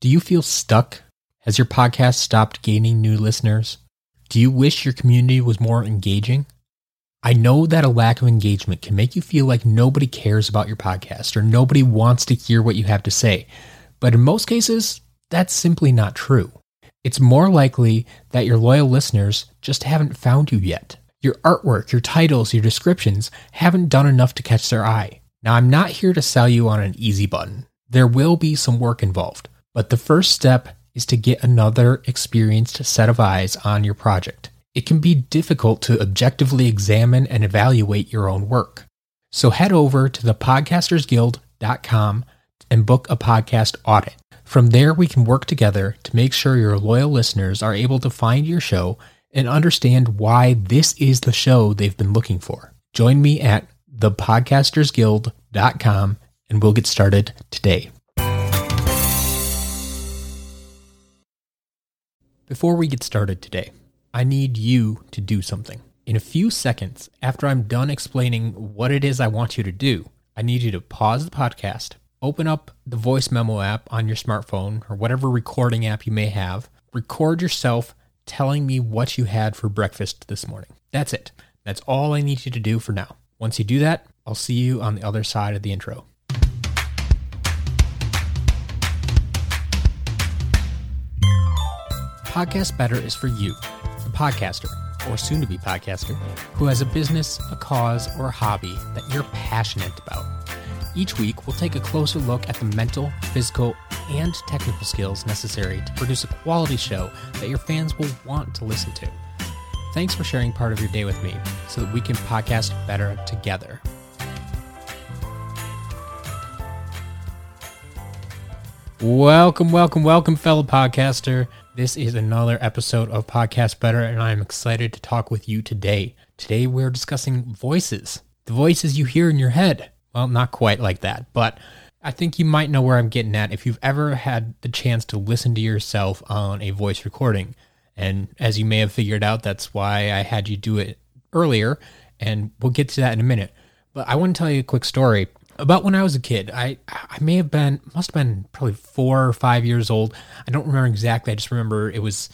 Do you feel stuck? Has your podcast stopped gaining new listeners? Do you wish your community was more engaging? I know that a lack of engagement can make you feel like nobody cares about your podcast or nobody wants to hear what you have to say. But in most cases, that's simply not true. It's more likely that your loyal listeners just haven't found you yet. Your artwork, your titles, your descriptions haven't done enough to catch their eye. Now, I'm not here to sell you on an easy button. There will be some work involved. But the first step is to get another experienced set of eyes on your project. It can be difficult to objectively examine and evaluate your own work. So head over to thepodcastersguild.com and book a podcast audit. From there, we can work together to make sure your loyal listeners are able to find your show and understand why this is the show they've been looking for. Join me at thepodcastersguild.com and we'll get started today. Before we get started today, I need you to do something. In a few seconds, after I'm done explaining what it is I want you to do, I need you to pause the podcast, open up the voice memo app on your smartphone or whatever recording app you may have, record yourself telling me what you had for breakfast this morning. That's it. That's all I need you to do for now. Once you do that, I'll see you on the other side of the intro. Podcast Better is for you, the podcaster, or soon to be podcaster, who has a business, a cause, or a hobby that you're passionate about. Each week, we'll take a closer look at the mental, physical, and technical skills necessary to produce a quality show that your fans will want to listen to. Thanks for sharing part of your day with me so that we can podcast better together. Welcome, welcome, welcome, fellow podcaster. This is another episode of Podcast Better, and I'm excited to talk with you today. Today, we're discussing voices, the voices you hear in your head. Well, not quite like that, but I think you might know where I'm getting at if you've ever had the chance to listen to yourself on a voice recording. And as you may have figured out, that's why I had you do it earlier, and we'll get to that in a minute. But I want to tell you a quick story about when I was a kid. I I may have been must have been probably four or five years old. I don't remember exactly. I just remember it was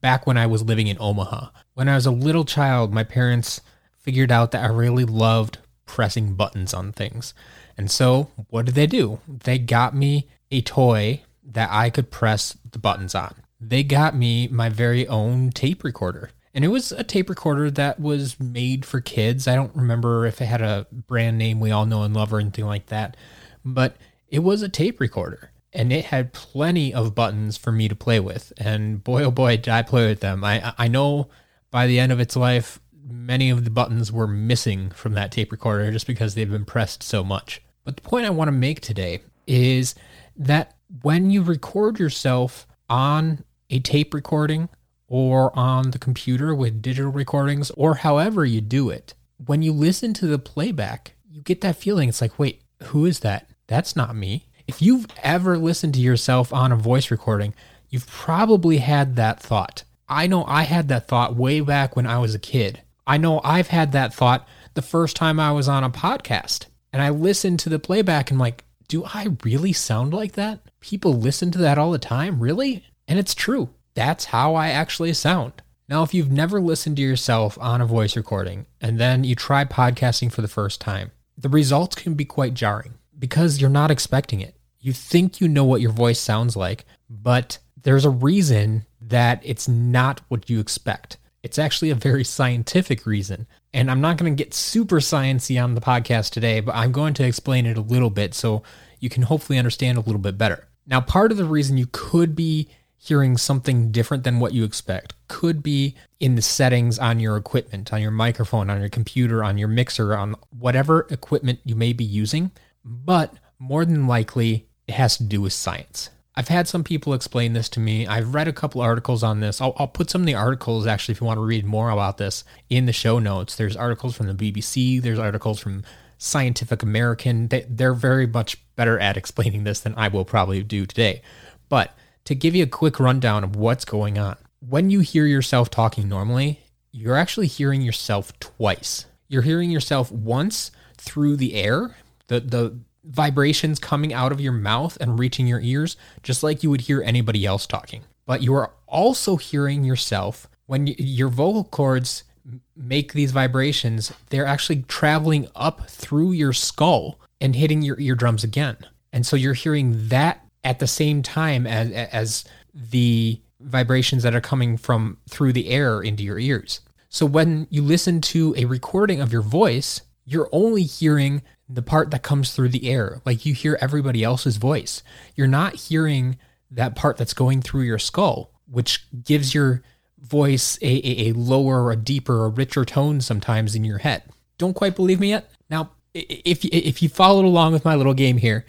back when I was living in Omaha. When I was a little child, my parents figured out that I really loved pressing buttons on things. And so, what did they do? They got me a toy that I could press the buttons on. They got me my very own tape recorder. And it was a tape recorder that was made for kids. I don't remember if it had a brand name we all know and love or anything like that, but it was a tape recorder and it had plenty of buttons for me to play with. And boy, oh boy, did I play with them. I, I know by the end of its life, many of the buttons were missing from that tape recorder just because they've been pressed so much. But the point I want to make today is that when you record yourself on a tape recording or on the computer with digital recordings or however you do it, when you listen to the playback, you get that feeling. It's like, wait, who is that? That's not me. If you've ever listened to yourself on a voice recording, you've probably had that thought. I know I had that thought way back when I was a kid. I know I've had that thought the first time I was on a podcast and I listened to the playback and I'm like, do I really sound like that? People listen to that all the time, really? And it's true that's how I actually sound. Now, if you've never listened to yourself on a voice recording and then you try podcasting for the first time, the results can be quite jarring because you're not expecting it. You think you know what your voice sounds like, but there's a reason that it's not what you expect. It's actually a very scientific reason. And I'm not going to get super sciency on the podcast today, but I'm going to explain it a little bit so you can hopefully understand a little bit better. Now, part of the reason you could be hearing something different than what you expect. Could be in the settings on your equipment, on your microphone, on your computer, on your mixer, on whatever equipment you may be using, but more than likely it has to do with science. I've had some people explain this to me. I've read a couple articles on this. I'll, I'll, put some of the articles, actually, if you want to read more about this, in the show notes. There's articles from the BBC, there's articles from Scientific American. They, they're very much better at explaining this than I will probably do today. But to give you a quick rundown of what's going on. When you hear yourself talking normally, you're actually hearing yourself twice. You're hearing yourself once through the air, the the vibrations coming out of your mouth and reaching your ears, just like you would hear anybody else talking. But you are also hearing yourself when your vocal cords make these vibrations, they're actually traveling up through your skull and hitting your eardrums again. And so you're hearing that at the same time as as the vibrations that are coming from through the air into your ears. So when you listen to a recording of your voice, you're only hearing the part that comes through the air. Like you hear everybody else's voice. You're not hearing that part that's going through your skull, which gives your voice a, a, a lower, a deeper, a richer tone sometimes in your head. Don't quite believe me yet? Now, if if you followed along with my little game here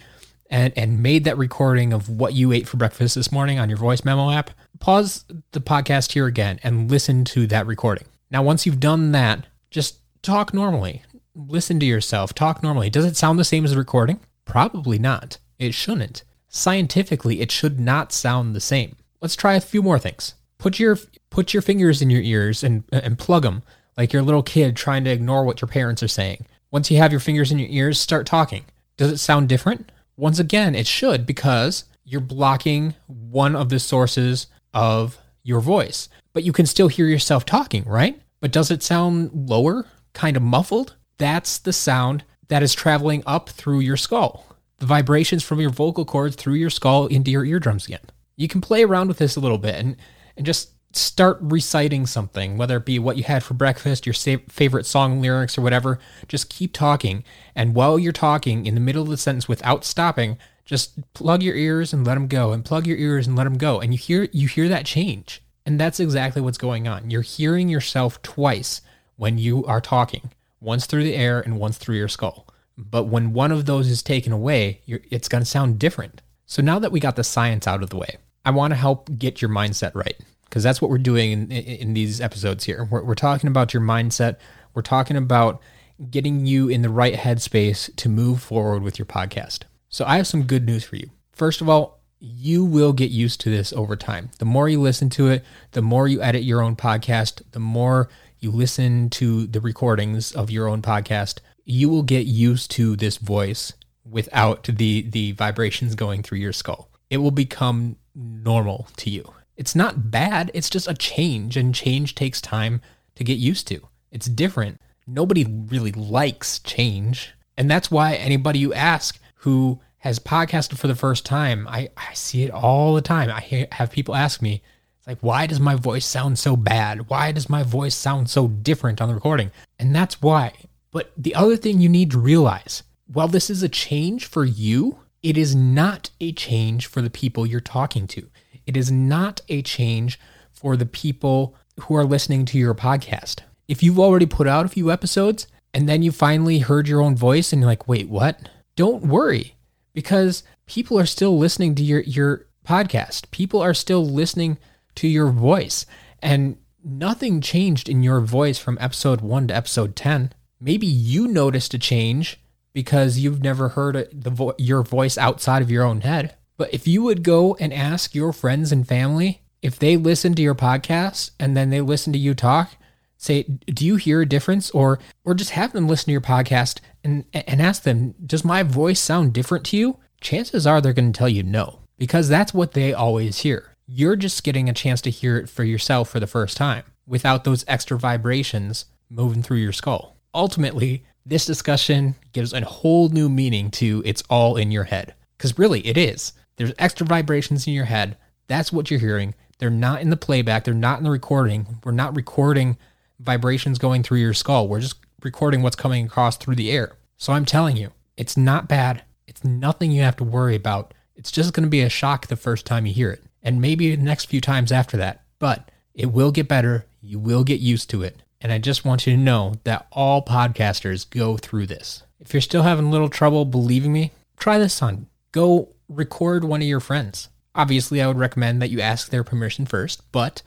and and made that recording of what you ate for breakfast this morning on your voice memo app, pause the podcast here again and listen to that recording. Now, once you've done that, just talk normally. Listen to yourself. Talk normally. Does it sound the same as the recording? Probably not. It shouldn't. Scientifically, it should not sound the same. Let's try a few more things. Put your put your fingers in your ears and and plug them like you're little kid trying to ignore what your parents are saying. Once you have your fingers in your ears, start talking. Does it sound different? Once again, it should because you're blocking one of the sources of your voice. But you can still hear yourself talking, right? But does it sound lower, kind of muffled? That's the sound that is traveling up through your skull. The vibrations from your vocal cords through your skull into your eardrums again. You can play around with this a little bit and, and just start reciting something, whether it be what you had for breakfast, your sa- favorite song lyrics, or whatever. Just keep talking. And while you're talking in the middle of the sentence without stopping, just plug your ears and let them go, and plug your ears and let them go. And you hear you hear that change. And that's exactly what's going on. You're hearing yourself twice when you are talking, once through the air and once through your skull. But when one of those is taken away, it's going to sound different. So now that we got the science out of the way, I want to help get your mindset right because that's what we're doing in, in, these episodes here. We're, we're talking about your mindset. We're talking about getting you in the right headspace to move forward with your podcast. So I have some good news for you. First of all, you will get used to this over time. The more you listen to it, the more you edit your own podcast, the more you listen to the recordings of your own podcast, you will get used to this voice without the the vibrations going through your skull. It will become normal to you. It's not bad, it's just a change and change takes time to get used to. It's different. Nobody really likes change. And that's why anybody you ask who has podcasted for the first time, I, I see it all the time. I have people ask me, it's like, why does my voice sound so bad? Why does my voice sound so different on the recording? And that's why. But the other thing you need to realize while this is a change for you, it is not a change for the people you're talking to. It is not a change for the people who are listening to your podcast. If you've already put out a few episodes and then you finally heard your own voice and you're like, wait, what? Don't worry because people are still listening to your your podcast. People are still listening to your voice and nothing changed in your voice from episode 1 to episode 10. Maybe you noticed a change because you've never heard the vo- your voice outside of your own head. But if you would go and ask your friends and family if they listen to your podcast and then they listen to you talk, say, "Do you hear a difference?" or or just have them listen to your podcast and and ask them, "Does my voice sound different to you?" Chances are they're going to tell you no, because that's what they always hear. You're just getting a chance to hear it for yourself for the first time without those extra vibrations moving through your skull. Ultimately, this discussion gives a whole new meaning to it's all in your head. Because really, it is. There's extra vibrations in your head. That's what you're hearing. They're not in the playback, they're not in the recording. We're not recording vibrations going through your skull. We're just recording what's coming across through the air. So I'm telling you, it's not bad. It's nothing you have to worry about. It's just going to be a shock the first time you hear it, and maybe the next few times after that. But it will get better. You will get used to it. And I just want you to know that all podcasters go through this. If you're still having a little trouble believing me, try this on. Go record one of your friends. Obviously, I would recommend that you ask their permission first, but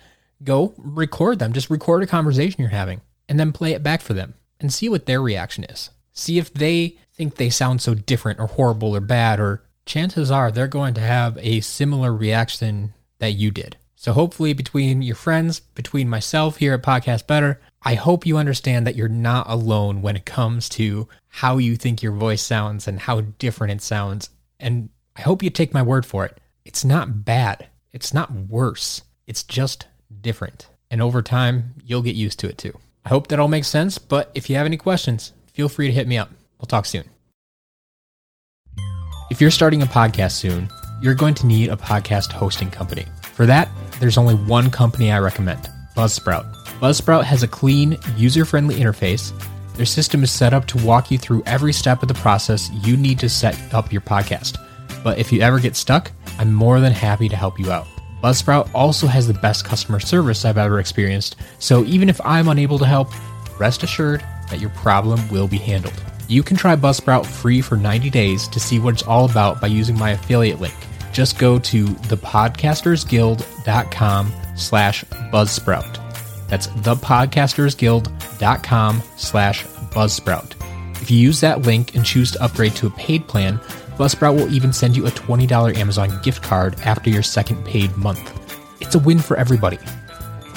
go record them. Just record a conversation you're having and then play it back for them and see what their reaction is. See if they think they sound so different or horrible or bad, or chances are they're going to have a similar reaction that you did. So hopefully between your friends, between myself here at Podcast Better, I hope you understand that you're not alone when it comes to how you think your voice sounds and how different it sounds. And I hope you take my word for it. It's not bad. It's not worse. It's just different. And over time, you'll get used to it too. I hope that all makes sense, but if you have any questions, feel free to hit me up. We'll talk soon. If you're starting a podcast soon, you're going to need a podcast hosting company. For that, there's only one company I recommend Buzzsprout. Buzzsprout has a clean, user friendly interface. Their system is set up to walk you through every step of the process you need to set up your podcast. But if you ever get stuck, I'm more than happy to help you out. Buzzsprout also has the best customer service I've ever experienced, so even if I'm unable to help, rest assured that your problem will be handled. You can try Buzzsprout free for 90 days to see what it's all about by using my affiliate link. Just go to thepodcastersguild.com slash buzzsprout. That's thepodcastersguild.com slash buzzsprout. If you use that link and choose to upgrade to a paid plan, Buzzsprout will even send you a $20 Amazon gift card after your second paid month. It's a win for everybody.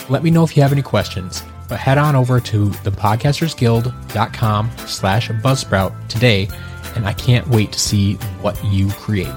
Let me know if you have any questions, but head on over to thepodcastersguild.com slash buzzsprout today, and I can't wait to see what you create.